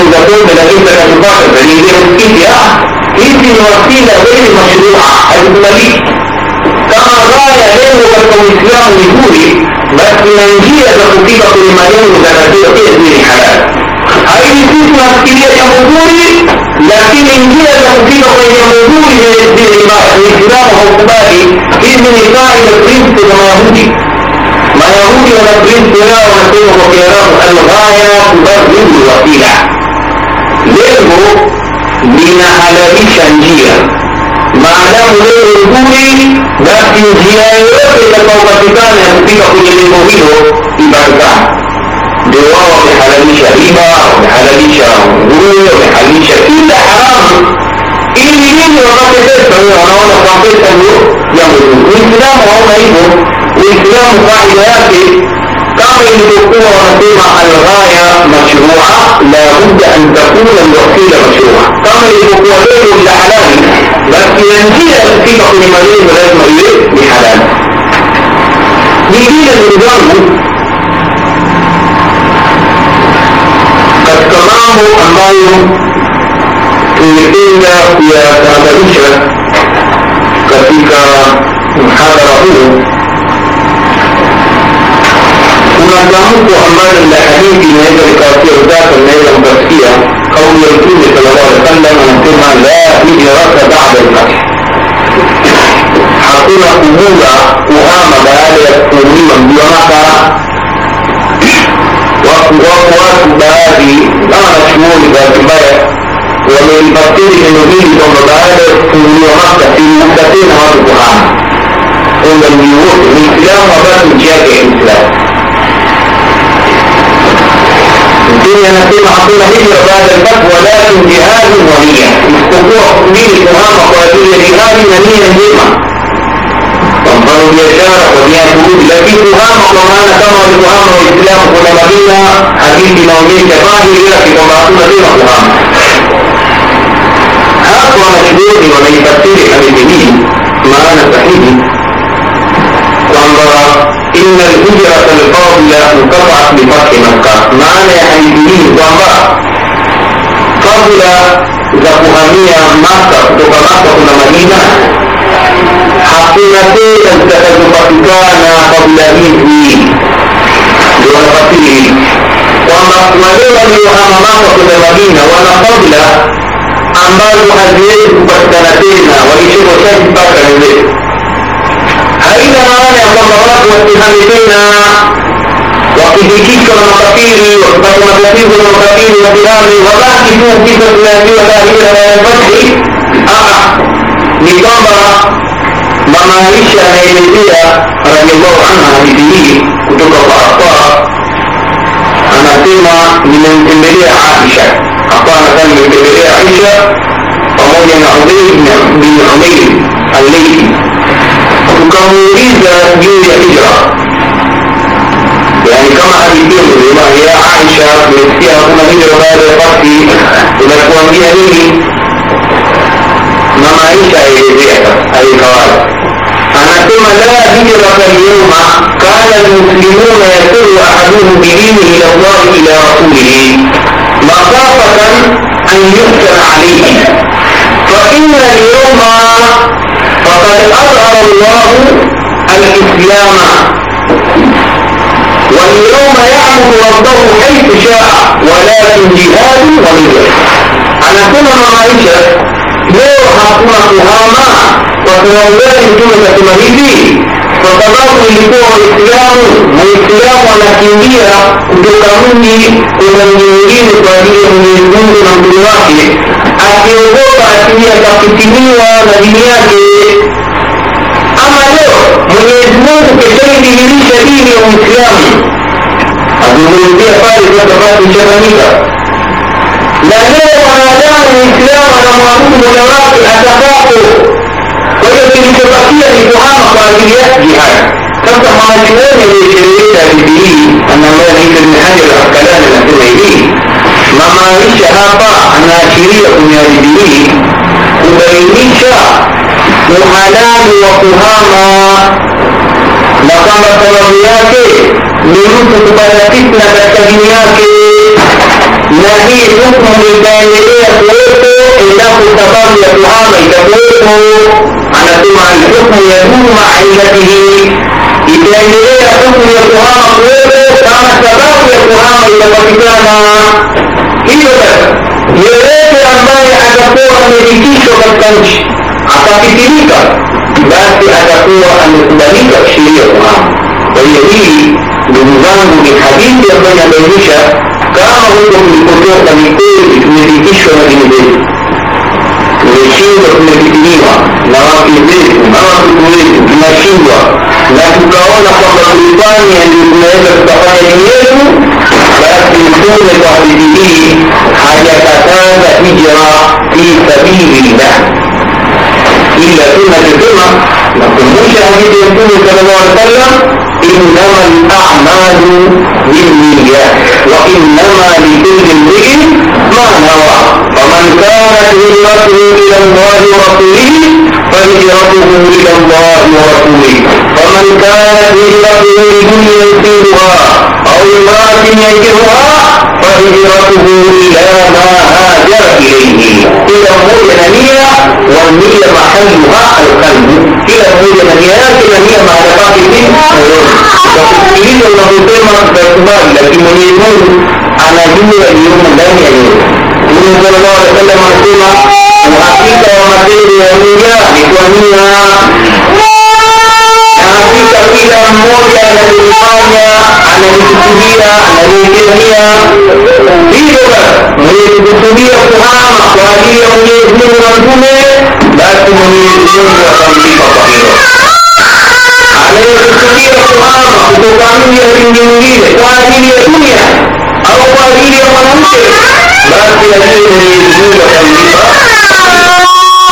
الزيتون لكنك كالبشر بنيجيهم كيدي أحد كيدي وسيلة غير مشروعة أجمالية كما قال لأنه كالكوميسيان يقولي بس منجية تخطيطة المليون ذاتية بإذن الحلال هاي الفتنة كبيرة يهودوري لكن إنجيل تخطيطة يهودوري بإذن الله الإسلام حكمالي إذن الله البرنس اليهودي ما يهودي ولا برنس ولا ولا سيد وكيراه الغاية تبرر الوسيلة wasila lengo linahalalisha njia maadamu lengo zuri basi njia yoyote itakaopatikana ya kufika kwenye lengo hilo ipatikana ndio wao wamehalalisha riba wamehalalisha nguruwe wamehalalisha kila haramu ili nini wapate pesa wewe wanaona kwa pesa ndio jambo zuri uislamu haona hivyo uislamu faida yake أن تكون مهتمة الغاية مشروعة لابد أن تكون الوسيلة مشروعة كما يكون لهم لحلال بس ينزل في مالين لازم إيه بحلال يجينا النظام قد تراه في تريدين يا تعتمشة كتك محاضرة मानता हूँ तो अमर लहरी की नजर का किरदार नजर बस किया قول الرسول صلى الله عليه وسلم ثم لا هجرة بعد الفتح hakuna kuvuka kuhama baada ya kuumia mjua maka wako wako watu baadhi kama wanachuoni bahati mbaya wamelifasiri neno hili kwamba baada ya kufunguliwa maka si muda tena watu kuhama kwamba mji wote ni islamu abasi nchi yake ya kiislamu الدنيا نسيب عطونا هجرة بعد الفتح ولكن جهاد ونية استطوع تقبيل الكرامة؟ وهذه جهاد ونية يعني نيمة تنظروا اليسارة وديها قلوب لكن تهامة ومعنى كما تهامة والإسلام كنا مدينة حديث نومين كفاهي لك كما أقول لنا تهامة أقوى مشهور وليس تفسير حبيبه معنى صحيح المنظرة إن الهجرة الفاضلة انقطعت بفتح مكة. معنى يعني بهي كوانبا فاضلة زقوهمية مكة تبقى مكة كنا مدينة حقينا تيتا تتكتب فتكانا قبل هذه جوانا فتيري كوانبا مدينة ليوهام مكة كنا مدينة وأنا فاضلة ambazo haziwezi kupatikana tena walichokoshaji mpaka niwezi أين مانع النظرات واتهامتنا وكذكيك المقاتيل والمقاتيل والمقاتيل والدهام وباكتوا في تسلاتي وتاهيل الفتح أعا نظام mama Aisha anaelezea radhiallahu anha hadithi hii kutoka kwa Afa anasema nimemtembelea Aisha Afa anasema nimemtembelea Aisha pamoja na Ubayd bin Umayr al-Laythi يفقه إذا جوز هجرة يعني كما حديثين لما هي عائشة بنفسها كما هجرة بعد الفتح ونكون بها ليه ماما عائشة يجزيها أي كوارث أنتم لا هجرة اليوم كان المسلمون يسر أحدهم بدينه إلى الله إلى رسوله مخافة أن يفتن عليه فإن اليوم فقد أظهر الله الإسلام. واليوم يعمل ربه حيث شاء ولكن جهاد ومدر أنا كل ما عايشة لو حقنا فيها ما وتنوذان كل ما kwa sababu ilikuwa waislamu waislamu anakimbia kutoka mji kwenda mji mwingine kwa ajili ya mwenyezi mungu na mtume wake. Akiogopa asije akafitiniwa na dini yake. Ama leo mwenyezi mungu keshaidhihirisha dini ya uislamu. Akizungumzia pale sasa basi ishafanyika na leo mwanadamu muislamu anamwabudu mola wake atakapo. Kwa hiyo kilichobakia يجدها مخارجيات جهاد تفتح مع الكلام اللي شريتها بالدين أن الله يعيد من حجر الكلام اللي أنتم ما معيش هابا أنا شريع من الدين وبينيشا na kwamba sababu yake ni mtu kupata fitna katika dini yake Nabi Yusuf memberikan dia kuatu Ila kutabam ya Tuhan Ika kuatu Anak Tuhan Yusuf ya Tuhan Ailatihi Ika dia Yusuf ya Tuhan kuatu Karena sebab ya Tuhan Ika kutikana Hidup Yeyote ambaye atakuwa ameridhishwa katika nchi akafikirika basi atakuwa amekubalika sheria ya Bwana ويليه بنظامه الحديث يا بني بينشا كما هو في الكتاب من كل مديكيشن دينيل Лечила кумедитива, на вас известно, на вас известно, приносила, на кукаона по подписанию Люкмеда Стафания Нету, يكون لوحده حاجتان هجرة في سبيل الله إلا سنة سنة ما كنتش أريد يقول صلى الله عليه وسلم إنما الأعمال بالنيات وإنما لكل امرئ ما نوى فمن كانت هجرته إلى الله ورسوله فهجرته إلى الله ورسوله ومن كانت هجرته لدنيا يصيبها أو امرأة ينكرها فهجرته إلى ما هاجر إليه. إلى أمور جنانية والنية محلها القلب. إلى أمور جنانية جنانية مع لقاء منها وتسجيل الله دائما بأسماء لكن من يكون على جملة اليوم الدنيا اليوم صلى الله عليه وسلم رسولا وحقيقة ومسيرة يومية إخوانية hakika kila mmoja analifanya analikusudia analiwekea hivyo mwenye kukusudia kuhama kwa ajili ya mwenyezi mungu na mtume basi mwenyezi mungu atamlipa kwa hilo anayekusudia kuhama kutoka mji hadi mji mwingine kwa ajili ya dunia au kwa ajili ya mwanamke basi ajili mwenyezi mungu atamlipa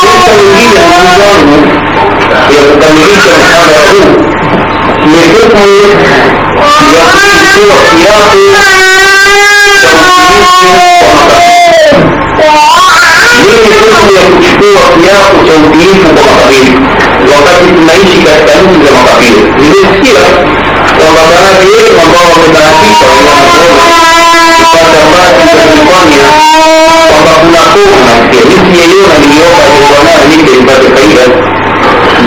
fursa nyingine ndugu zangu ya kukamilisha mhadhara huu. Ni hukmu ya kuchukua kiapo hii ni hukmu ya kuchukua kiapo cha utiifu kwa makabili wakati tunaishi katika nchi za makabili nilisikia kwamba baadhi yetu ambao wamebahatika wanaona kupata basi za kufanya kwamba kuna kovu nasikia misi yeiona niliomba ilikuwa nayo nike nipate faida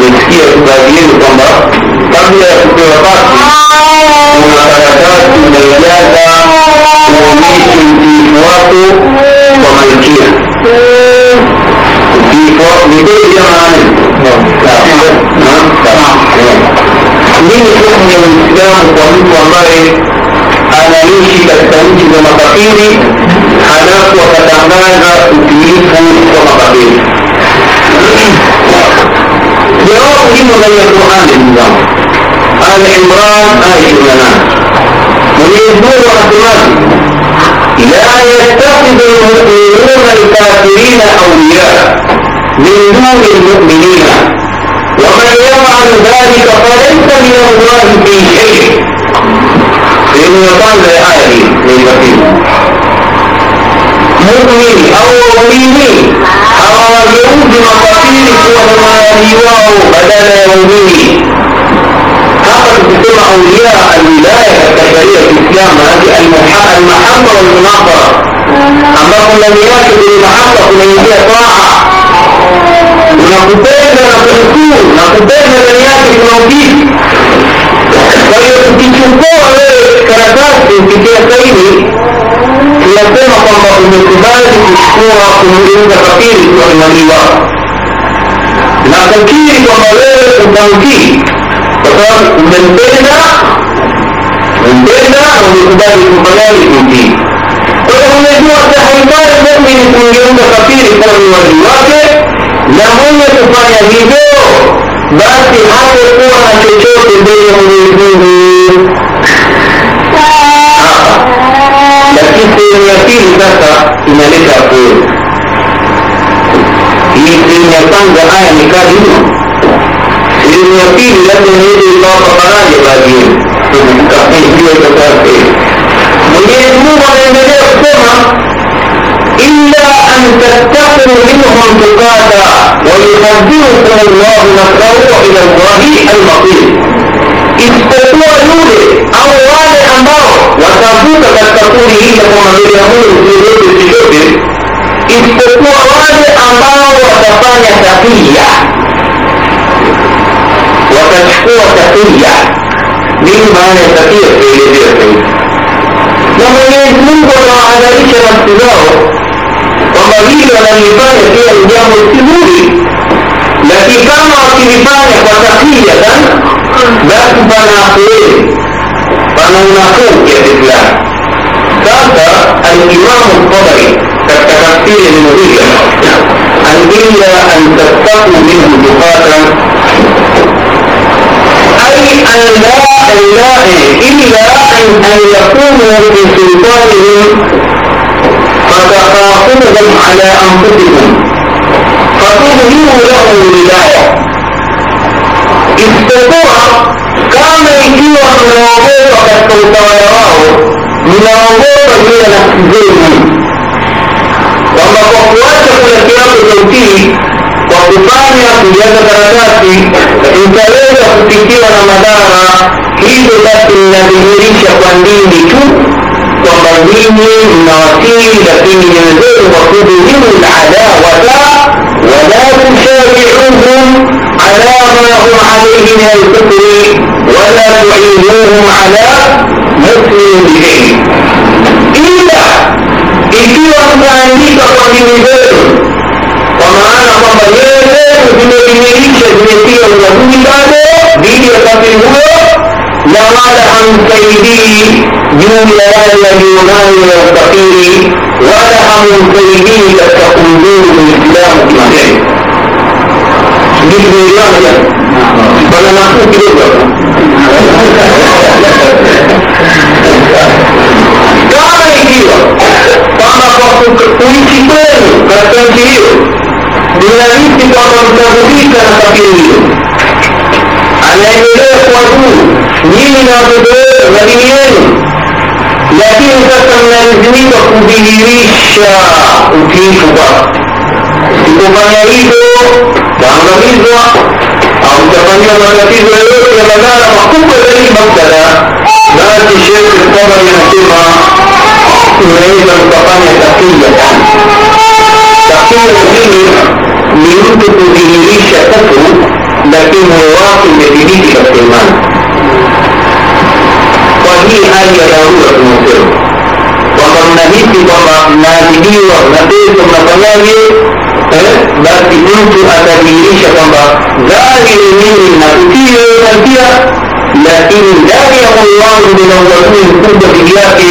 nimesikia tu baadhi yenu kwamba kabla ya kupewa basi kuna karatasi unaijaza uonyeshe utiifu wako kwa malkia utiifu jamani? Nini hukumu ya uislamu kwa mtu ambaye anaishi katika nchi za makafiri halafu akatangaza utiifu kwa makafiri ممكن ولا القرآن للنظام النظام آل عمران آية عمران وليدور أخلاقي لا يتخذ المؤمنون الكافرين أولياء من دون المؤمنين ومن يفعل ذلك فليس من الله في شيء لأنه يقال لآله للبقيه مؤمن أو مؤمنين أرادوا بمقاتيل وهمانيواه بدل يومه حقق بسمع أولياء الولاية التكبيرية في الإسلام هذه المحبة والمناظرة. أنهم لم يركبوا المحبة كلية طاعة. ونakupenda na kumkuu nakupenda ndani yake kuna ubidi kwa hiyo ukichukua wewe karatasi ukitia saini tunasema kwamba umekubali kuchukua kumgeuza fakiri kuwa ni walii wako. Na kukiri kwamba wewe utamtii kwa sababu umempenda umpenda na umekubali kufanyaji kumtii kwa hiyo umejua tahifadhi mumini kumgeuza fakiri kuwa ni wake na mwenye kufanya hivyo basi hatakuwa na chochote mbele ya mwenyezi pili sasa inaleta afueni sehemu ya kwanza aya ni kali mno sehemu ya pili labda niweze ikawapa faraja baadhi yenu ikiwa itakuwa sehemu mwenyezi mungu anaendelea kusema illa an tattakuu minhum tukata wayuhadhirukum llahu nafsahu wa ila llahi almasir isipokuwa yule au wale ambao watavuka katika kundi hili la kwamba mbele ya mungu siyoyote chochote isipokuwa wale ambao watafanya takia. Watachukua tafia nini maana ya tafia tuelezea zaidi na mwenyezi mungu anawahadharisha nafsi zao kwamba vile wanavifanya pia ni jambo si zuri lakini kama wakilifanya kwa takia dan penakut penakut ya Islam kata al-imam al-qabari kata tafsir al-mu'idya an illa an tattaku minhu bukatan أي أن لا إله إلا أن يكونوا بسلطانهم فتخافونهم على أنفسكم فتظهروا لهم الولاية isipokuwa kama ikiwa mnaogopa katika utawala wao mnaogopa juu ya nafsi zenu. Kwamba kwa kuacha kula kiwango cha utii kwa kufanya kujaza karatasi mtaweza kufikiwa na madhara. Hivyo basi mnadhihirisha kwa ndini tu kwamba nyinyi mnawatii lakini nyoyo kwa kudhihuru ladawata wala tushabiuhum ala ma hum alaihi min alkufri wala tuinuhum ala muslim bihi ila ikiwa mtaandika kwa dini zenu kwa maana kwamba nyoyo zenu zimedhihirisha zimetia uadui bado dhidi ya kafiri huyo na wala hamsaidii juu ya yale yaliyonayo ya ukafiri wala hamsaidii katika kumdhuru muislamu kimatendo Bismillah ya. Bana aku gitu. Jangan gitu. Tanpa waktu kekunci pun terkunci. Dengan itu kita memperhatikan tapi Anak itu kuatu, ini nanti itu lagi Lakin kita mengalami kebiri syah, uji juga. Sikufanya hivyo taangamizwa au tafanyiwa matatizo yoyote ya madhara makubwa zaidi maktara basi shekhe kwamba anasema tunaweza tukafanya takia takia hili ni mtu kudhihirisha kufru lakini moyo wake umedhibiti katika imani. Kwa hii hali ya dharura tunasema kwamba mnahisi kwamba mnaadhibiwa mnateswa mnafanyaje basi mtu atadhihirisha kwamba dhahiri mimi nakutii malkia lakini ndani ya moyo wangu nina uadui mkubwa dhidi yake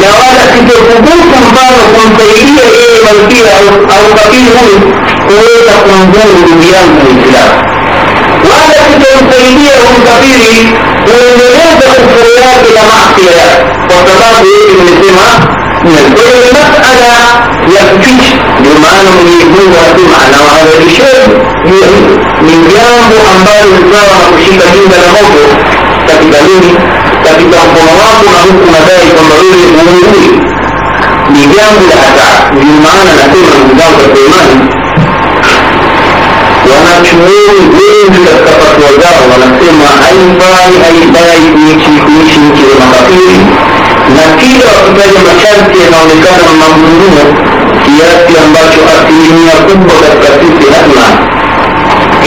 na wala sitothubutu mfano kumsaidia yeye malkia au kafiri huyu kuweza kumdhuru ndugu yangu muislamu wala sitomsaidia huyu kafiri kuendeleza kufuru yake na masia yake kwa sababu yeye nimesema ya ya hilo ni jambo ambalo sawa na kushika jinga la moto katika nini katika mkono wako na huku nadai kwamba wewe uungui ni jambo la hatari ndio maana nasema ndugu zangu katika imani wanachuoni wengi katika fatwa zao wanasema haifai haifai kuishi kuishi nchi za makafiri na kila wakitaja masharti yanaonekana magumu kiasi ambacho asilimia kubwa katika sisi hatuna.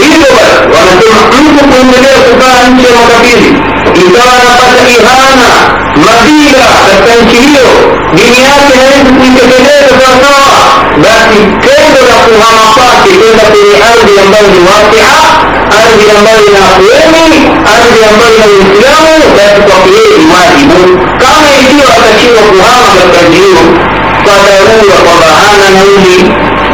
Hivyo basi wanasema mtu kuendelea kukaa nchi ya makafiri ikawa anapata ihana madhila katika nchi hiyo dini yake hawezi kuitekeleza sawasawa لكن كيف يكون مصاك كلمة أرض ينبغي واسعة أرض ينبغي الأقوام أرض ينبغي الإسلام تتقيه واجب. كما يجي وتشير قهام التجيب فتقول طبعا أنا نولي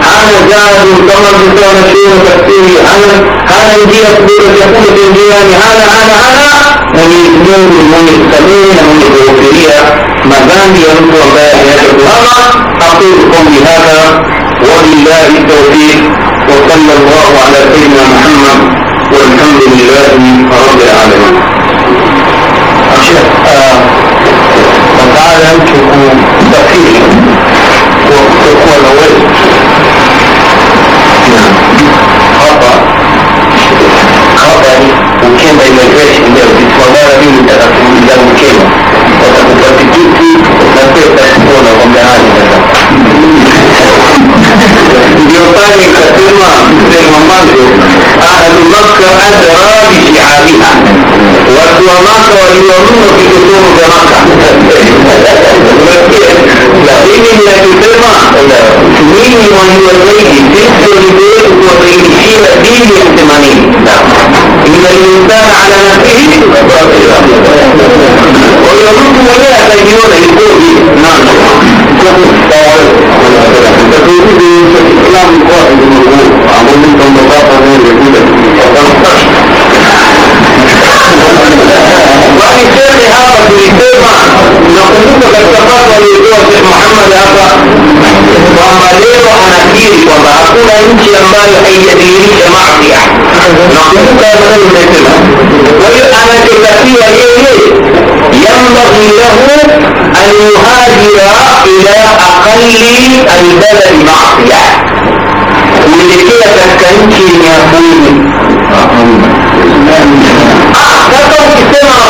أنا جاهز كما تكون شيء تكفيه أنا أنا يجي أصبر يقول تنجياني أنا أنا أنا من يسجون من يستمين من يتوفيرية مزامي ونصر الله بهذا هذا أقول قولي بهذا وبالله التوفيق وصلى الله على سيدنا محمد والحمد لله رب العالمين. شيخ آه، وتعالى أنتم تفكير وتقوى الأول نعم. خطأ. خطأ. وكان immigration there, it's for that reason that I think. يقال كثيرا للممالك أهل مكة أدرى بشعابها والدوامات واليومون في كتوم بمكة لكن الذي تسمع مين وهو زيدي ضد البيت وبيشير دين الائتماني إن الإنسان على نفسه وإذا كنتم ولا تجدون يقول نعم وفي سر هذا في السمع نقصد كالتفاق ويدوى شيخ محمد هذا وعمليه عناكيري وضعكونا انت لما يحيديني معصية نقصد كالتفاق ويدوى شيخ محمد هذا ويدوى عناكيري ينبغي له أن يهاجر إلى أقل البلد معصية. ولكي كده تستنكين يا أخوي. تقوم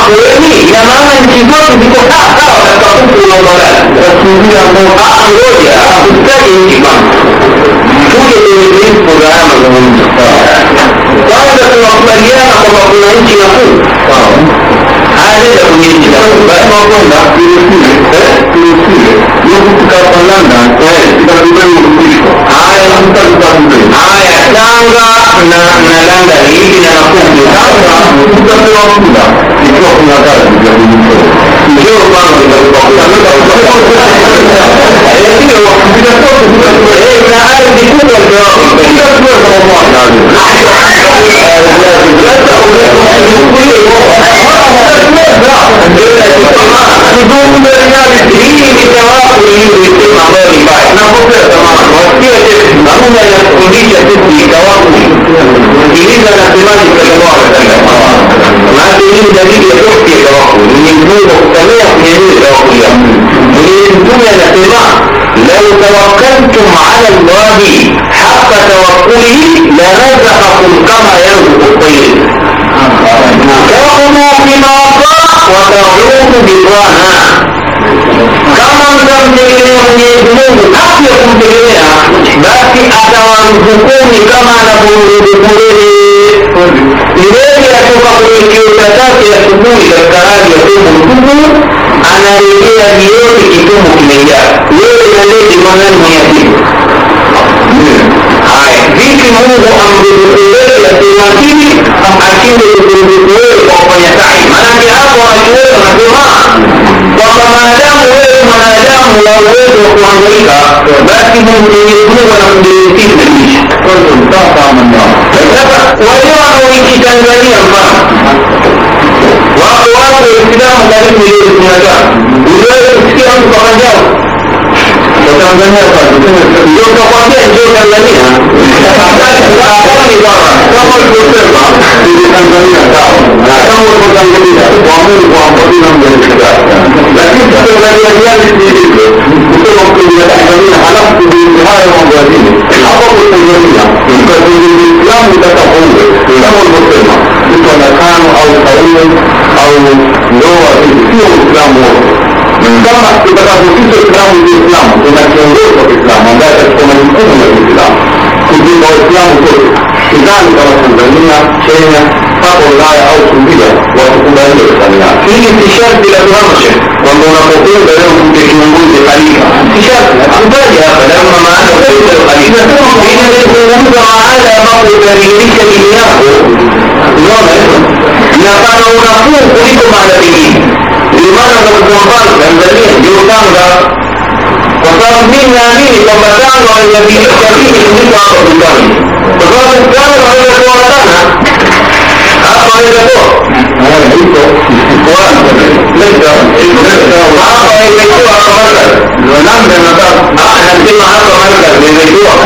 قولي يا ماما انت كنت بتقول آه آه تقوم في الموضوع تسمعي يا آه روي آه تستني انت كنت تريد برنامج من المستقبل وهذا في العثمانية وما كنا انت نقول haya mazungumzo kwanza tunakubaliana kwamba kuna nchi nafuu hajenda kwenye nchi nafuu basi wakwenda haya tanga na na london hivi na nakuku utapewa muda ikiwa kuna kazi njoo kwanza na ardhi kubwa hii larazaqakum kama yarzuqu tayr takhudhu bima wa taudu bidwana kama mtamtegemea Mwenyezi Mungu haki ya kumtegemea, basi atawaruzukuni kama anavyomruzuku ndege. Atoka kwenye kiota chake asubuhi katika hali ya tumbo mtupu, anarejea jioni kitumbo kimejaa. Wewe na ndege mwanani mwenye? يمكنه أن بالقدر يتواكب أم أكيد بالقدر وهو يسعي manake hapo aliweza kusema kwamba maadamu wewe mwanadamu wa uwezo wa kuhangaika basi Mwenyezi Mungu anamdirikisha maisha sasa wale wanaoishi Tanzania mfano wako watu Waislamu karibu milioni kumi na tano uliwahi kusikia mtu kama jao majao Tanzania ndio utakwambia njoo Tanzania. Ni baba kama ulivyosema ni Tanzania sawa. Kama ulivyotangulia kwa Mungu kwa mbona lakini tukiangalia reality ilivyo kusema kuingia Tanzania halafu Tanzania tano au kaume au ndoa Bundan bahsedilen bütün İslam bir İslam. Demek ki onda çok İslam. Onda yaşamak için de İslam. Çünkü o İslam çok güzel bir tarafın zemine, şeyine, Fakullaya olsun diye vasıfları gösteriyor. Fiili tişört bile duramışım. Quando una poteva avere un definimento di califa. Tişört, antalya, falemma ma'ana tayyiba califa. Fiili definimento ma'ala ma'ala ma'ala ma'ala ma'ala Notano una fu un punto malatini لماذا القرآن تنزلين بيوتاندا وصارت مين نامين كما كانوا الذين كبير من بعض الكامل وصارت كانوا على قواتنا आप आएगा तो नहीं तो आप आएगा तो आप अमल कर जो नाम देना था आप हस्ती में आप अमल कर देने को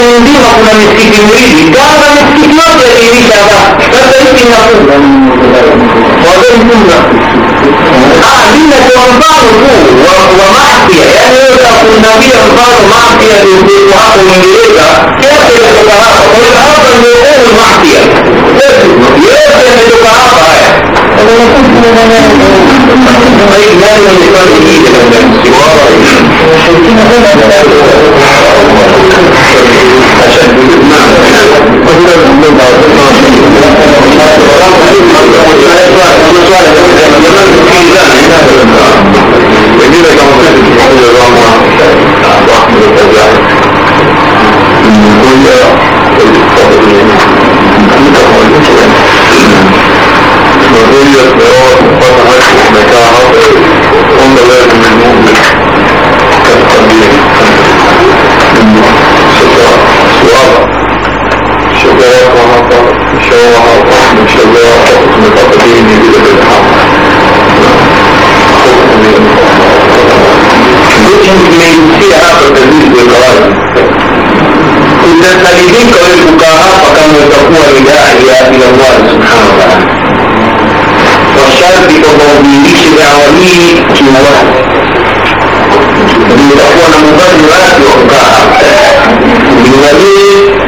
हिंदी अपना मिट्टी की मुरी विद्या का मिट्टी क्यों दे रही ज़्यादा सर नहीं पीना पौधे عدينة ورضان ومعصية. يعني إذا كنا بي رضان ومعصية وحق من إليك كيف يتكهافة قول أفضل من يقول المعصية كيف يتكهافة عشان شوارع شوارع المالكين قول الفقهاء فكم تكون داعية إلى الله سبحانه وتعالى. والشرط كضميرك دعواني كنوات لتكون مبررات وفقهاء. لمالك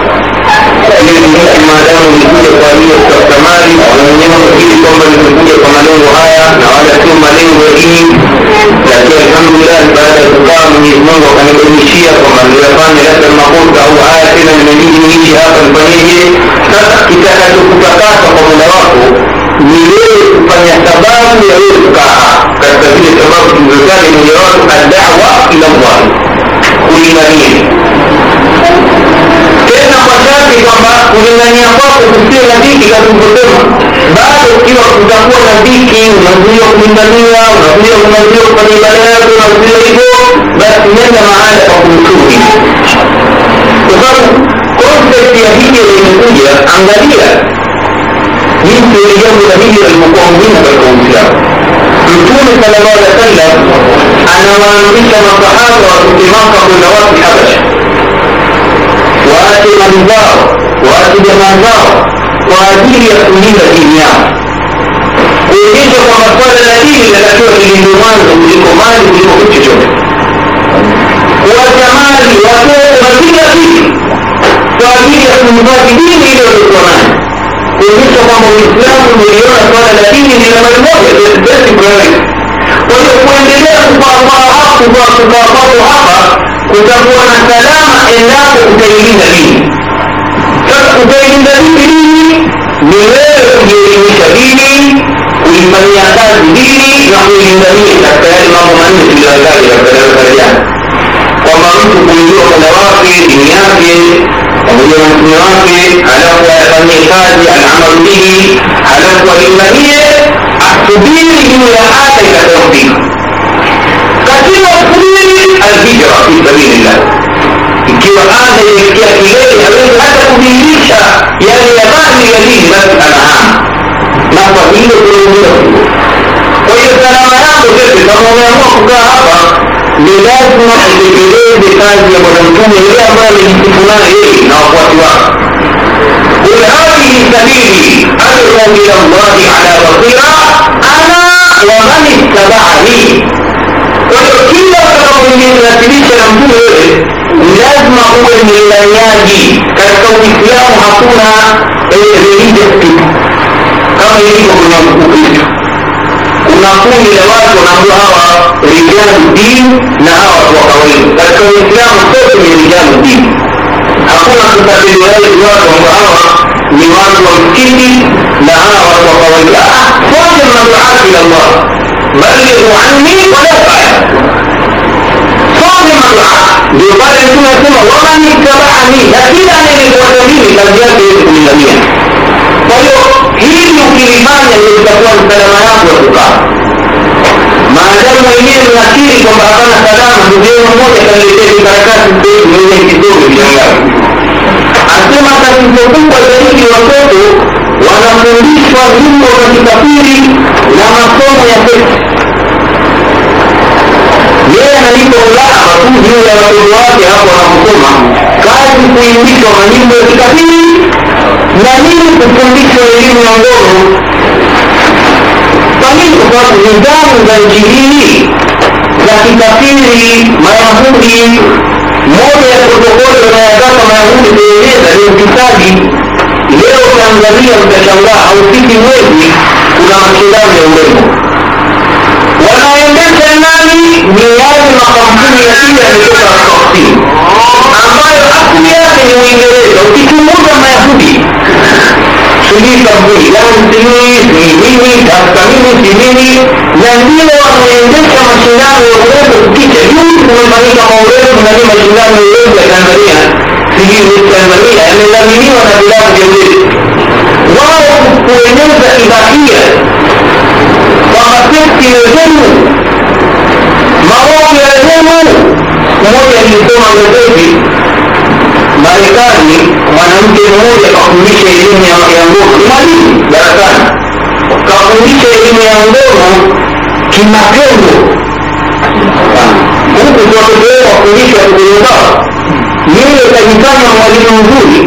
يجب ما دام الوجود القانوني كالكمال ومنهم فيه قبل الوجود القانوني وآية وعلى ثم لين وإيه لكن الحمد لله بعد الإقام يزمن وكان يقول الشيء ومن يقام لك المقول أو آية من نبيه يجي آخر بنيه kita tukupata kwa muda wako ni wewe kufanya sababu ya wewe kukaa katika zile sababu tulizozali mojawapo adawa ila Allah kulinania tena kwa sharti kwamba kulingania kwako kusiwe na dhiki katulivyosema bado ukiwa kutakuwa na dhiki unazuia kulingania unazuia unazuia kufanya ibada yako unazuia hivyo basi nenda mahala pa kumsudi kwa sababu concept ya hija imekuja angalia jinsi ile jambo la hija lilivyokuwa muhimu katika uislamu mtume sallallahu alaihi wasallam anawaamrisha masahaba watoke maka kwenda wapi habasha waache mali zao waache jamaa zao kwa ajili ya kulinda dini yao. Kuonyesha kwamba swala la dini linatakiwa lilindwe mwanzo kuliko mali kuliko kitu chochote. Kuwacha mali watoto na kila kitu kwa ajili ya kuhifadhi dini ile waliokuwa nayo. Kuonyesha kwamba uislamu umeliona swala la dini ni nambari moja kuendelea kukaa kwako hapa kutakuwa na salama endapo utailinda dini sasa utailinda dini dini ni wewe kujielimisha dini kuifanyia kazi dini na kuilingania katika yale mambo manne tuliyotaja katika darasa kwamba mtu kuijua mola wake dini yake pamoja na mtume wake halafu ayafanyie kazi alamalu bihi halafu alinganie asubiri juu ya ada itakayofika katika kubiri alhijra fi sabilillah. Ikiwa ada imefikia kilele hawezi hata kudhihirisha yale ya baadhi ya dini basi anahama na kwa hilo kuingia kwa hiyo salama yako sisi kama umeamua kukaa hapa ni lazima utekeleze kazi ya bwana mtume ile ambayo amejisifu nayo yeye na wafuasi wake سبيلي ادعو إلى الله على بصيره أنا ومن اتبعني وتركيا كرمني من الاتريك لمبوه لازم أقول ان الاياجي كالكو اسلام حكونا الهريد السبيل كما يجب ان يكون unakumi ya watu wanaambiwa hawa رجال الدين na hawa watu wa kawaida katika uislamu sote ni rijalu dini hakuna kutabiliwai watu لمن ملكتي نهارا وطويلا أحسن الدعاء إلى الله بلغوا عني ولا فعل صادم الدعاء بيقال لكم يقول ومن اتبعني لكن أنا للوثنين تزياد بإذن الجميع فهو hili ukilifanya litakuwa msalama yako ya kukaa maadamu mwenyewe nakiri kwamba hapana salama ndugu yenu mmoja kaniletea vikaratasi mwenye kidogo vyangavu asema tatizo kubwa zaidi watoto wanafundishwa nyimbo za kikafiri na masomo ya sekta yeye analipa ulama tu juu ya watoto wake hapo wanaposoma kazi kuimbishwa manyimbo ya kikafiri na nini kufundishwa elimu ya ngono. Kwa nini? Kwa sababu nidhamu za nchi hii za kikafiri mayahudi moja ya protokoli wanayotaka Mayahudi kueleza ni ufisadi. Leo Tanzania mtashangaa haufiki mwezi, kuna mashindano ya urembo wanaendesha nani? Ni yale makampuni ya kile yametoka Afrika Kusini ambayo asili yake ni Uingereza. Ukichunguza Mayahudi nini tafuta nini si nini na ndio wanaendesha mashindano ya urefu kukicha juzi kumefanyika maurefu nani mashindano ya urefu ya tanzania sijui tanzania yamedhaminiwa na vilabu vya urefu wao kueneza ibahia kwamba sisi wezenu maovu ya wezenu mmoja nilisoma gazeti marekani mwanamke mmoja kafundisha elimu ya ngono. Ni mwalimu darasani. Kafundisha elimu ya ngono kimatendo huku watoto wao wafundishwa kukulubao yeye kajifanya mwalimu mzuri.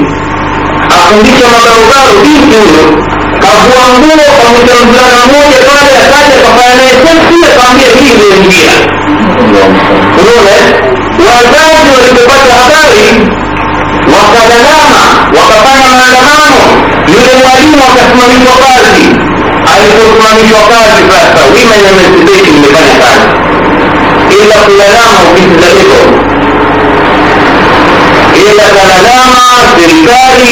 Afundisha mabarobaro binti huyo kavua nguo kamwita mvulana mmoja pale akaja kafanya naye seksi akawambia hii ndio njia unaona wazazi walipopata habari wakalalama wakafanya maandamano. Yule mwalimu akasimamishwa kazi. Aliposimamishwa kazi sasa women imefanya kazi. Ila kulalama ofisi za levo ila kalalama serikali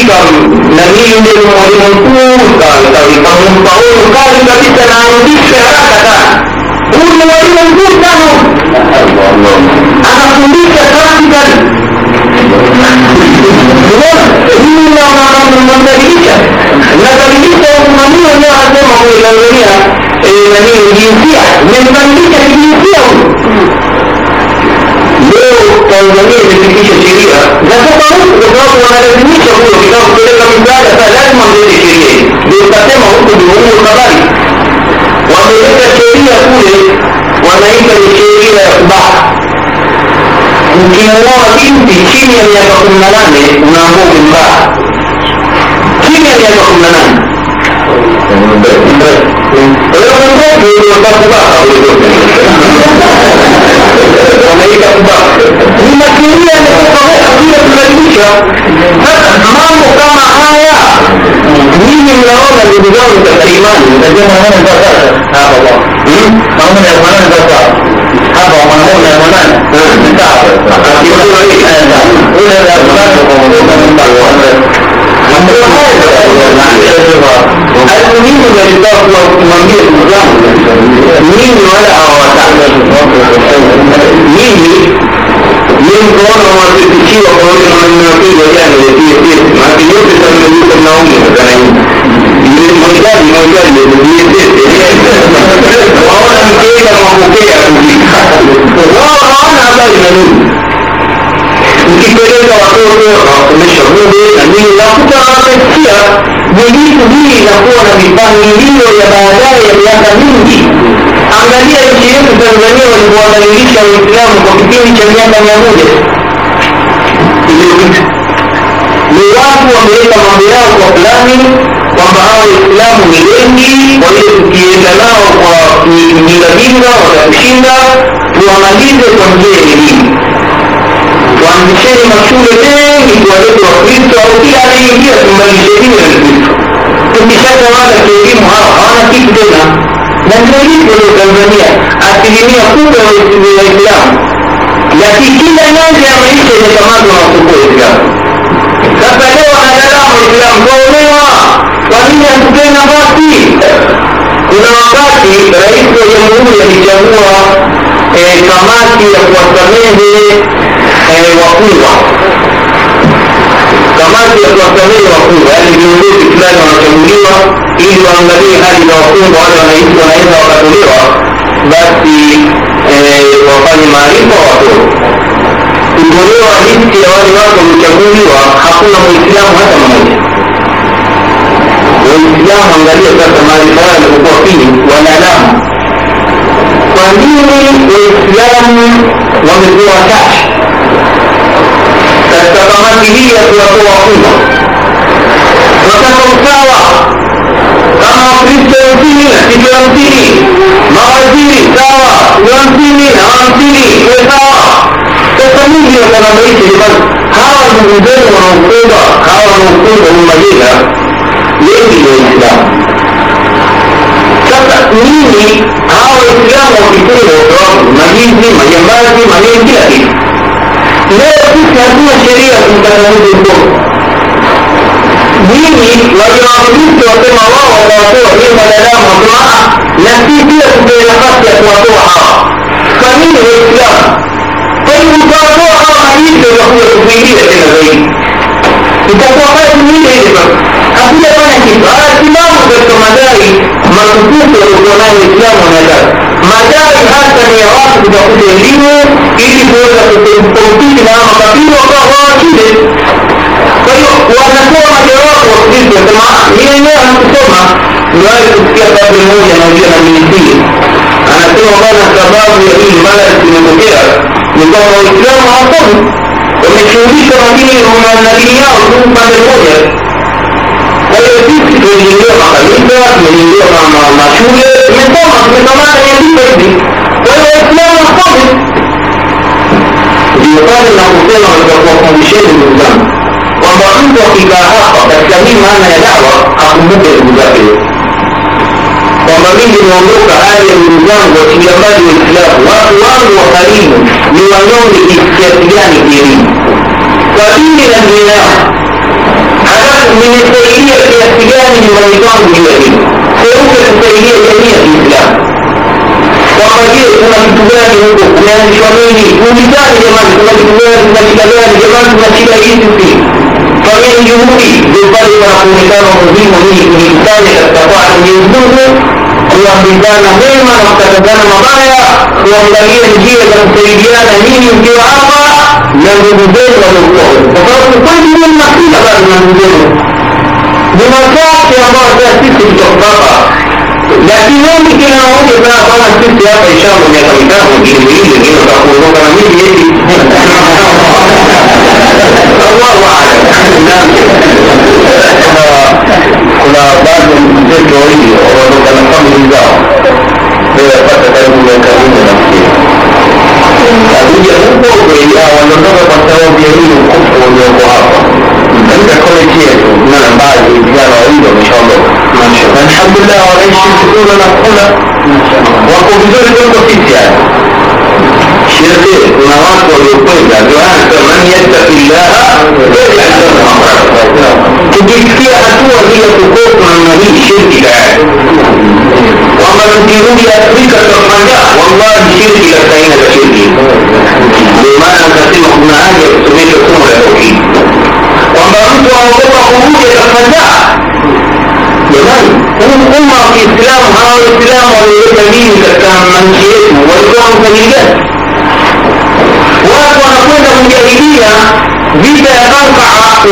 nanii yule mwalimu mkuu ikamumpa kazi kabisa na arudishe haraka sana. Huyu mwalimu mkuu sana. Anafundisha practically mnabadilisha mnabadilisha usimamii wenyewe anasema tanzania nanii jinsia mmembadilisha kijinsia leo tanzania imepitisha sheria za tofauti kwa sababu wanalazimisha huyo kitaka kupeleka misaada sa lazima mlete sheria hii ndio ukasema huku ndio huyo habari wameleta sheria kule wanaita ni sheria ya kubaka ukimuoa binti chini ya miaka kumi na nane unaambua umembaa chini ya miaka kumi na nane. Wanaita kubaka sasa mambo kama haya mimi mnaona ndugu zangu katika imani sasa บอกมันพูดเลยว่านั่นเออไม่ทราบเลยคิดว่าด้วยอีกแน่นอนนี่เลยแล้วมันก็คงรู้มันต่างกันเลยมันไม่ได้เลยนะเออคือว่าไอ้คนนี้มันเลยต้องกลัวมันมีเรื่องนี่น้อยเอาจากเรื่องนี่นี่ yin gona masu fiki wa kawai hannun fi da ya ne fi fi masu yi fi sanin yi fi nau'in da ganin yi mun gari mun gari da yi fi fi a wannan ke da ma wao hawana habari na nini mkipeleka watoto nawasomesha bure na nini nakuta wanasikia miliku hii inakuwa na mipangilio ya baadaye ya miaka mingi angalia nchi yetu tanzania walivyowadhalilisha waislamu kwa kipindi cha miaka mia moja iliyopita ni watu wameweka mambo yao kwa fulani kwamba hawa waislamu ni wengi kwa hiyo tukienda nao kwa kijingajinga watatushinda tuwamalize kwa njia ya elimu mashule mengi tuwalete wakristo au kila anayeingia tumbadilishe dini ya kikristo tukishatawala kielimu hawa hawana kitu tena. Na ndio hivyo leo tanzania asilimia kubwa ya waislamu. Lakini kila nyanja ya maisha imekamatwa na wasiokuwa waislamu. Sasa leo wanadalaa waislamu twaonewa kwa nini hatupee nafasi? Kuna wakati rais wa jamhuri alichagua kamati ya kuwasamehe eh, wafungwa kamati ya kuwasamehe wafungwa yaani viongozi fulani wanachaguliwa ili waangalie hali za wafungwa wale wanaishi wanaweza wakatolewa basi eh, wafanye maarifa watoto kutolewa listi ya wale watu wamechaguliwa hakuna mwislamu hata mmoja. Waislamu angalia sasa maarifa yao yalipokuwa pili wanadamu قليل الإسلام ومن هو كعش كالتقمتهية وتوقيمة وكالمساواة كما قلت يمتيني تكرمتيني مغازيني ساوة يمتيني أمتيني وساوة تسميه لما بيت لمن هذا المدير ونقوبة هذا المقوبة المدينة ليه الإسلام sasa nini hawa waislamu wakifungwa sababu majizi majambazi manini kila kitu. Leo sisi hatuna sheria kumkataza mtu dini wajua wakristo wasema wao watawatoa ni wanadamu wasema "Ah, na si pia tupewe nafasi ya kuwatoa hawa. Kwa nini waislamu? Kwa hiyo utawatoa hawa majizi utakuja kukuingia tena zaidi? Itakuwa kazi nyingine ile sasa hakujafanya kitu. Haya simamu katika madai matukufu yaliokuwa nayo waislamu wanadamu madai hasa ni ya watu kutafuta elimu ili kuweza kukompiti na makabila wakawa wawakile kwa hiyo wanatoa majawabu wakristo wasema mi wenyewe anakusoma. Niwahi kusikia kabri moja anaojia na minisili anasema bana sababu ya hii mara zimetokea ni kwamba waislamu hawasomi wameshughulika na dini yao tu upande mmoja kwa hiyo sisi tumejengewa makanisa ma- mashule tumesoma tumekamata nyandiko hivi. Kwa hiyo waislamu wasome. Ndio pale nakusema katika kuwafundisheni ndugu zangu kwamba mtu akikaa hapa katika hii maana ya dawa akumbuke ndugu zake. Kwamba mimi nimeondoka hali ya ndugu zangu wachilia mbali waislamu watu wangu wa karibu ni wanyonge kiasi gani kielimu. Kwa dini na dini yao nimesaidia kiasi gani nyumbani kwangu juu ya hili. Seuke kusaidia jamii ya kiislamu. Kwamba je kuna kitu gani huko? Kumeanzishwa nini? Kuulizani jamani? Kuna kitu gani? Kuna shida gani? Jamani kuna shida hizi si fanyeni juhudi ndio pale panapoonekana umuhimu nini kujikusanya katika kwaa mwenyezi kuambizana mema na kukatazana mabaya kuangalia njia za kusaidiana nyinyi mkiwa hapa na ndugu zenu waliokuwa kwa sababu kweli mimi mnakula bado na ndugu zenu ni machache ambao sasa sisi tutoka hapa lakini wengi kila mmoja sana kama sisi hapa inshallah miaka mitano mingine miwili wengine watakuondoka na mimi eti Allahu kuna baadhi ya ndugu zetu wawili ပြီးတော့ဒီပတ်သက်တဲ့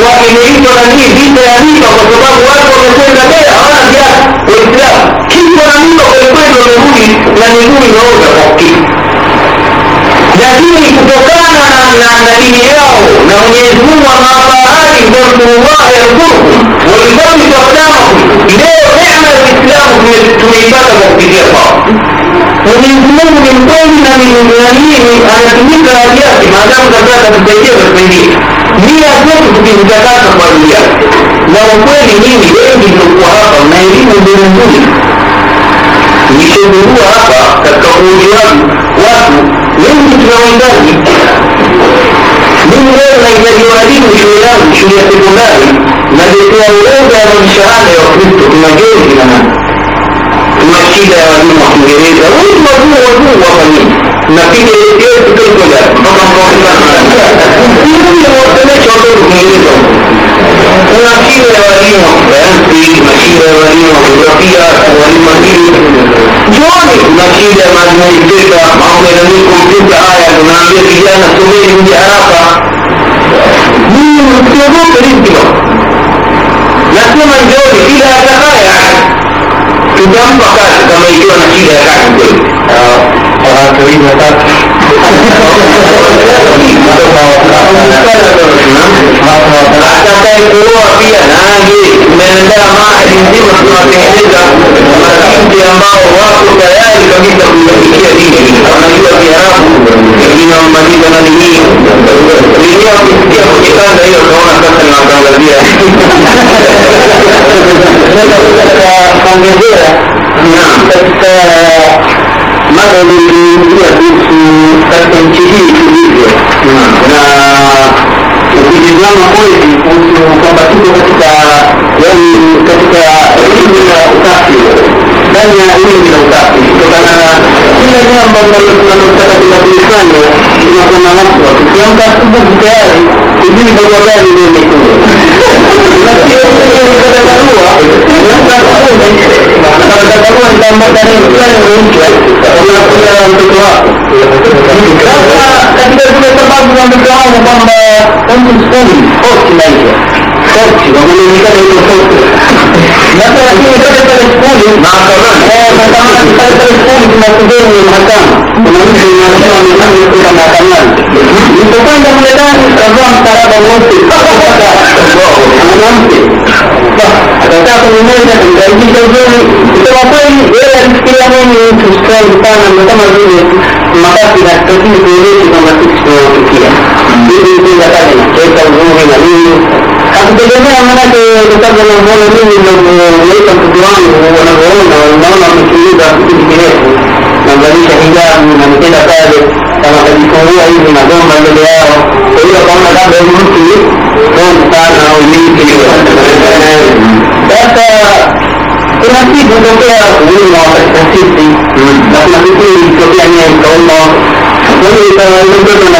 Balkaa wa imeitwa vita ya mimba kwa sababu watu wamekwenda mbele hawana viatu. Waislamu kichwa na mimba kwelikweli wamerudi na miguu imeoza kwa kitu. Lakini kutokana na, na, yao na Mwenyezi Mungu amewapa ahadi tansurullah yansurukum walidhambi aqdamakum leo neema ya Uislamu tume- tumeipata kwa kupitia kwao. Mwenyezi Mungu ni mkweli na ni anatumika hali yake maadamu sasa atatusaidia atasaidia nia zetu tukizitakasa kwa ajili yake. Na ukweli nini wengi mliokuwa hapa na elimu nzuri nzuri hapa katika kuuji wangu watu wengi tunawahitaji mimi leo nahitaji walimu shule yangu shule ya sekondari naletea orodha ya mishahara ya wakristo tuna na nani shida ya walimu wa kiingereza. Wengi wazungu wazungu hapa nini napiga yetu kesho ya mpaka mkawasemesha watoto kiingereza. Kuna kile ya walimu. Wa sayansi kuna kile ya walimu. Wa jiografia walimu wa dini jioni kuna kile ya maadministrata mambo ya nani kompyuta haya? Tunaambia vijana someni mje haraka. Mimi msiogope riziki nasema njooni. Bila idan ba ka shiga mai kyau na shi da ya kashi kuri हाँ कभी बता जो अभी अनागे मेरा हिंदी नहीं mada ilizungumzia kuhusu katika nchi hii tulivyo na ukijizama kweli kuhusu kwamba tuko katika yani katika elimu ya usafi. Ndani ya elimu ya usafi kutokana na kila jambo ambalo tunalotaka tunakulifanya tunakona naswa tukiamka asubuhi tayari kujui barua gani ndio nikuwe sasa katika zile sababu za wangu kwamba mtu skuli hosti maisha Kupanda mledani kavaa msalaba wote mwanamke akakaa kwenye meza kumkaribisha uzuri. Kusema kweli, yeye alifikiria mimi mtu strange sana, ndo kama vile mabasi kaskazini kuelezi kwamba sisi tunaofikia hivi, mpinga pale nacheka uzuri na nini hakutegemea manake kutabu anavyoona mimi navyoleta mtoto wangu wanavyoona unaona wamesikiliza kipindi kirefu namvalisha hijabu na nitenda pale anakajifungua hivi na gomba mbele yao kwa hiyo akaona labda huyu mtu strong sana au miti sasa kuna siku tokea kuuma katika sisi na kuna siku ilitokea nia ikauma kwa hiyo na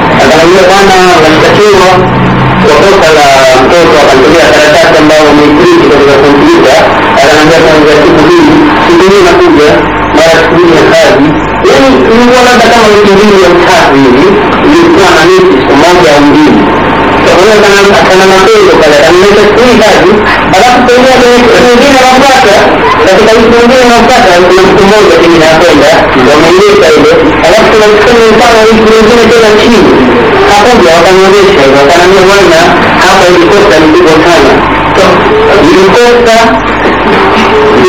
akaniambia bwana unashtakiwa kwa la mtoto akanitumia karatasi ambayo umeipriti katika kompyuta akanaambia kuanzia siku hii siku hii nakuja mara siku hii ya kazi. Yani ilikuwa labda kama wiki mbili ya utatu hivi ilikuwa na miti siku moja au mbili kana mapendo pale akamleta siku hii kazi alafu pengine nyingine wapata katika mtu mwingine anafuata kuna mtu mmoja pengine nakwenda wameileta ile alafu kuna siku mfano mtu mwingine tena chini. Hakuja wakanionyesha hivyo wakaniambia bwana hapa ilikosa mzigo sana ilikosa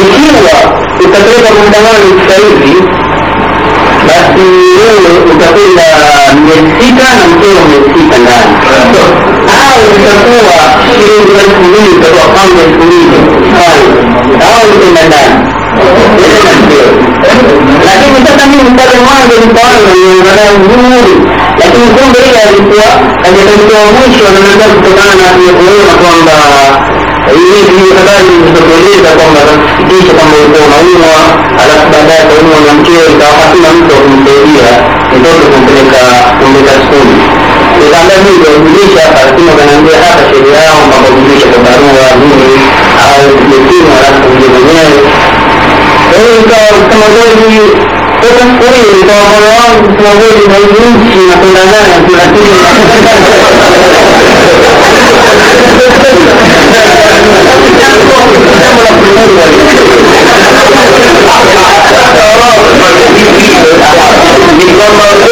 ikiwa utapeleka maandamano sasa basi wewe utakwenda miezi sita na mkeo miezi sita ndani au itakuwa shilingi elfu mbili itakuwa paundi elfu mbili au utaenda ndani lakini sasa mimi mpaka mwanzo nikaanza niangalia vizuri lakini kumbe ile alikuwa hajatakiwa mwisho ananiambia kutokana na kuona kwamba hivi kwamba nasikitisha kwamba ulikuwa unaumwa alafu baadaye kaumwa na mkeo ikawa hatuna mtu wa kumsaidia mtoto kumpeleka kumpeleka skuli misalnya ini di Indonesia berarti mengambil hak kesediaan mempublikasi kebaruan ini hal itu malah kunjungannya ini kalau teman-teman di Bukan kuri, kalau orang semoga di dalam kunci, aku tanya yang tidak kiri. Kita mulai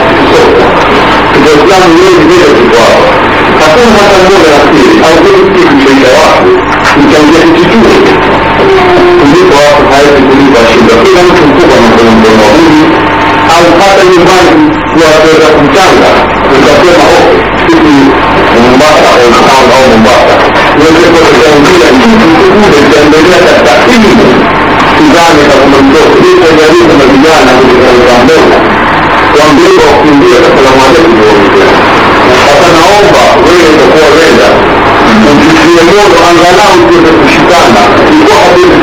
jamaa zangu ni vile kwao hakuna hata mmoja nafikiri au kitu Европа, время такого рейда. Если можно, она нам где-то посчитана. Его обычно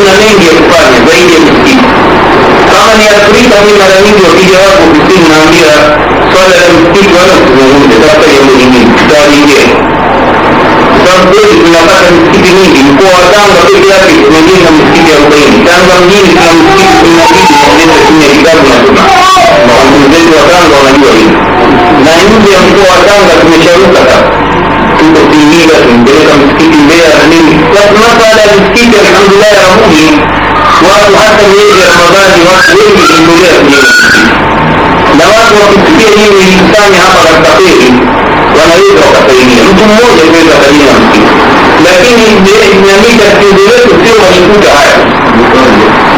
mna mengi ya kufanya zaidi ya misikiti kama ni afrika mi mara nyingi wakija watu ofisini naambia swala la msikiti wala kuzungumza tafuta jambo lingine tutawalingia sababu kweli tunapata misikiti mingi mkoa wa tanga peke yake tumejenga misikiti arobaini. Tanga mjini tuna msikiti kumi na mbili inaonyesha chini ya kitabu na tuna ndugu wa tanga wanajua hivi na nje ya mkoa wa tanga tumesharuka sasa tuko singida tumepeleka msikiti mbea na nini basi masala ya misikiti alhamdulillahi rabuni watu hata miezi ya ramadhani watu wengi kuendelea kujenga na watu wakisikia hii ilikusanya hapa katika feri wanaweza wakasaidia. Mtu mmoja kuweza kajenga msikiti. Lakini nami tatizo sio walikuta haya?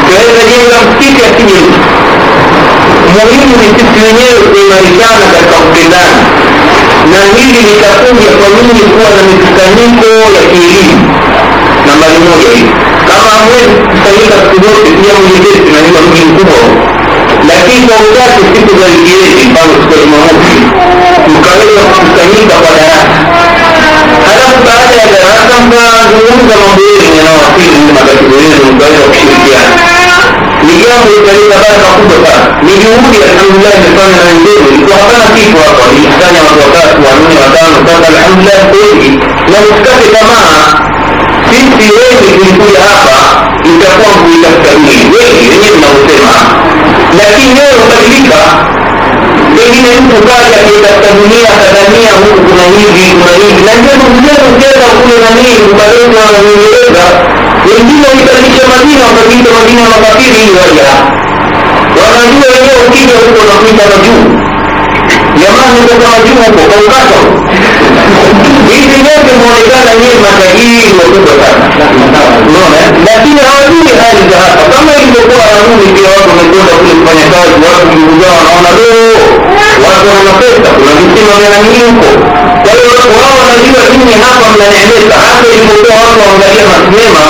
Tunaweza jenga msikiti asije muhimu ni sisi wenyewe kuimarishana katika kupendana na hili litakuja kwa nini kuwa na mikusanyiko ya kielimu? Nambari moja hii. Kama hamwezi kukusanyika siku zote pia mwenyepesi tunajua mji mkubwa. Lakini kwa uchache siku za wikiendi mfano siku ya jumamosi mkaweza kukusanyika kwa darasa. Halafu baada ya darasa mkazungumza mambo yenu yanawasili matatizo yenu mkaweza kushirikiana ni jambo litaleta baraka kubwa sana. Ni juhudi alhamdulillah imefanya na wenzenu ilikuwa hapana kitu hapa walikusanya watu watatu wanne watano sasa alhamdulillah kweli, na usikate tamaa. Sisi wengi tulikuja hapa itakuwa kuitafuta wengi wenyewe mnaosema lakini wewe ubadilika pengine mtu kaja akitafuta dunia akadhania huku kuna hivi kuna hivi. Na ndio ndugu zetu ukienda kule nanii wa uingereza wengine waibadilisha majina wakakiita majina ya makafiri ili waja wanajua wenyewe ukija huko nakuita majuu jamani kutoka majuu huko kaukato hizi yote muonekana nyie matajiri wakubwa sana. Lakini hawajui hali za hapa. Kama ilivyokuwa arabuni pia watu wamekwenda kule kufanya kazi watu ndugu zao wanaona doo watu wana pesa kuna visima vya nanii huko wao wanajua nini hapa mnaneemeka hata ilipokuwa watu waangalia masinema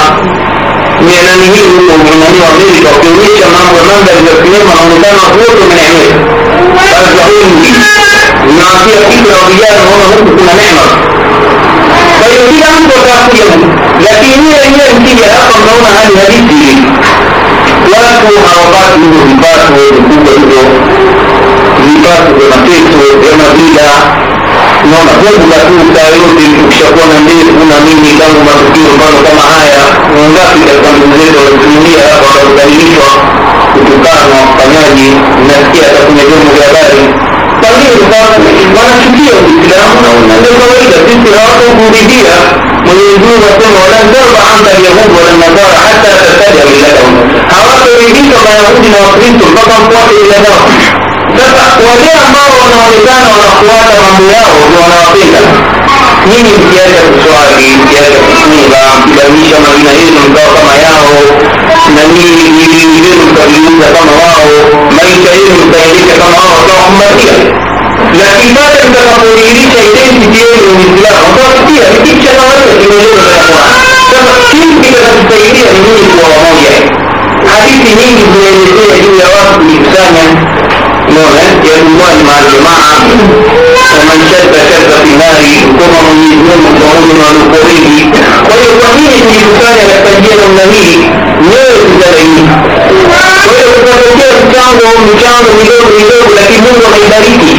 nani hii huko mwenani wa Amerika wakionyesha mambo mandhari ya sinema wanaonekana wote wameneemeka sasa wengi na kitu na vijana naona huku kuna neema. Kwa hiyo kila mtu atakuja lakini niye wenyewe mkija hapa mnaona hali halisi. Watu hawapati hivyo vipato vikubwa hivyo vipato vya mateso vya madila naona mungu katuta yote ukishakuwa na ndevu na nini tangu matukio mfano kama haya wangapi katika ndugu zetu walisimulia hapa wakadhalilishwa kutukanwa wafanyaji nasikia hata kwenye vyombo vya habari hiyo sababu wanachukia uislamu na ndio kawaida sisi hawatakuridhia mwenyezi mungu asema walan tarba anka alyahud wala nasara hata tattabi'a millatahum hawataridhika mayahudi na wakristo mpaka mfuate ila zao sasa wale ambao wanaonekana wanafuata mambo yao ndio wanawapenda. Nyinyi mkiacha kuswali mkiacha kufunga mkibadilisha majina yenu mkawa kama yao na nyinyi vilili vyenu mkavigeuza kama wao maisha yenu mkaendesha kama wao watawakumbatia lakini pale mtakapodhihirisha identity yenu uislamu watawasikia ni kitu cha kawaida kimeelezwa na Qur'an sasa kitu kitakatusaidia ni nyinyi kuwa wamoja? Hadithi nyingi zinaelezea juu ya watu kujikusanya مؤمن يد الله مع الجماعة ومن شد شد في النار قمم يزنون قمم عن قريه ويقومين في كان يتجين النبي. نور زرعين ويقومين كانوا كانوا يدور يدور لكن هو من بريدي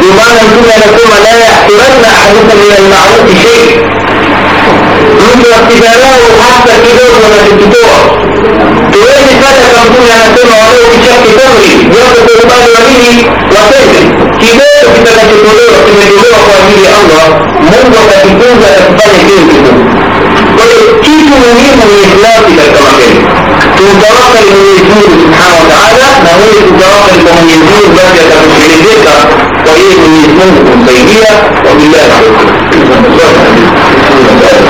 بمعنى كنا نقول لا يحترمنا أحدكم من المعروف شيء. Mtu asidharau hata kidogo anachokitoa tuwezi pata kampuni anasema waleo kichake tamri yote kwa upande wa nini watende kidogo kitakachotolewa kimetolewa kwa ajili ya allah mungu akakitunza atakifanya kiwe kikubwa kwa hiyo kitu muhimu ni ikhlasi katika matendo tumtawakali mwenyezi mungu subhanahu wa taala na mwenye kutawakali kwa mwenyezi mungu basi atakutoshelezeka kwa yeye mwenyezi mungu kumsaidia wabillahi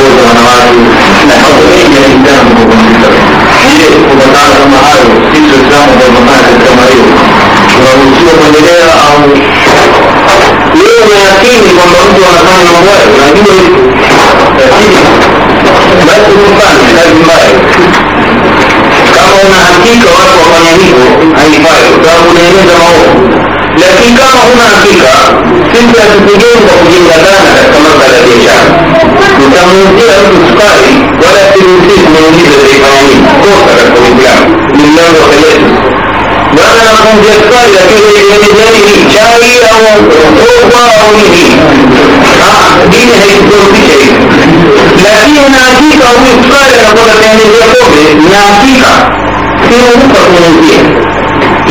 kuongoza wanawake na mambo mengi yanaingana na kompyuta. Je, kubatana kama hayo sisi Waislamu ambao katika kama tunaruhusiwa kuendelea au wewe umeakini kwamba mtu anafanya mambo hayo unajua hivi lakini basi usifanye kazi mbaya. Kama una hakika watu wafanya hivyo haifai kwa sababu unaeneza maovu ಲಸಿಕಾ ಬಹುನಾಸಿಕ ಸಿಂಧತಿಗೆ ಬಹುಜಿಲ್ಲದಾನದ ಸಮಗ್ರ ದೇಶ ಸಮೃದ್ಧಿ ಅನುಷ್ಕಾರಿ ವರಸಿರುಸಿ ಸ್ನೇಹಿ ಹೃದಯವಾಗಿ ಕೋಸರ ಕೋವಿಲ ನಿಲ್ಲೋ ಕಲೆಸು وأنا مجسر لكن لدي شاي أو طوبة أو نهي دين هي الدوري شيء لكن ناسيك أو مصفر أقول لك يعني جسوبة ناسيك في مصفر ناسيك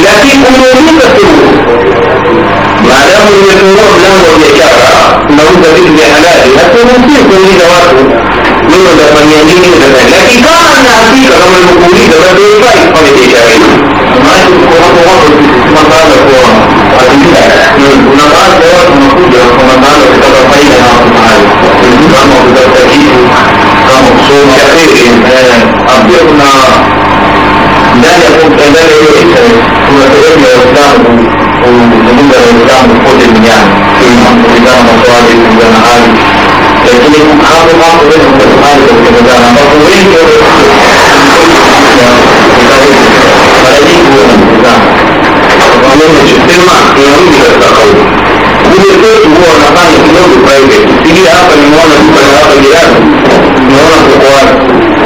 kumuuliza siruhusa maadamu nimefungua mlango wa biashara unauza vitu vya halali haturuhusii kuuliza watu mimi utafanyia nini utafanya lakini kama na hakika kama nilivyokuuliza basi haifai kufanya biashara hii kuna baadhi ya watu wanakuja kwa madhara kutaka faida na watu mahali kama kutafuta kitu kama kusoma pia kuna andare a comprendere come sapete lo Stato comunque lo Stato un po' terminato che non potevamo trovare in una ali perché le hanno fatto questo per fare perché lo danno ma con questo ma lì non il sistema è un'unica cosa quindi questo vuole fare il nostro paese si dirà per non la superata di anni non la può fare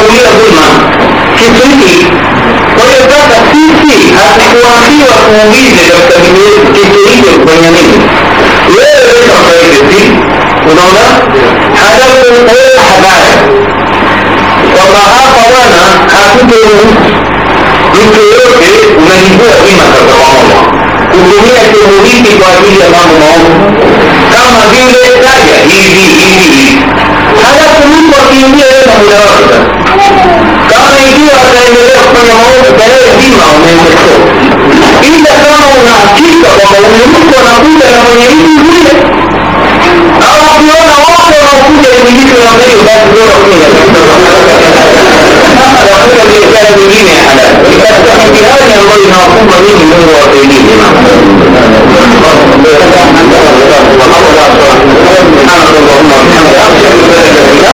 chaulia dhulma kitu hiki kwa hiyo sasa sisi hatukuambiwa tuulize katika dini yetu kitu hicho kufanya nini. Wewe weka halafu wewe habari. Kwamba hapa bwana hatutoruhusu mtu yoyote unajibua ima sasa pamoja. Kutumia chombo hiki kwa ajili ya mambo maovu. Kama vile taja hivi hivi hivi. Halafu mtu akiingia yeye muda wake. sasa كان إلا كانوا نعطيك ومولمك ونقول لهم يريد أو أقولنا وقت ونقول يريد ونقول بس دور أقول الإسلام دين حلال والإسلام في هذه الله نعطوه من من وقيلين سبحانك اللهم وبحمدك أشهد أن لا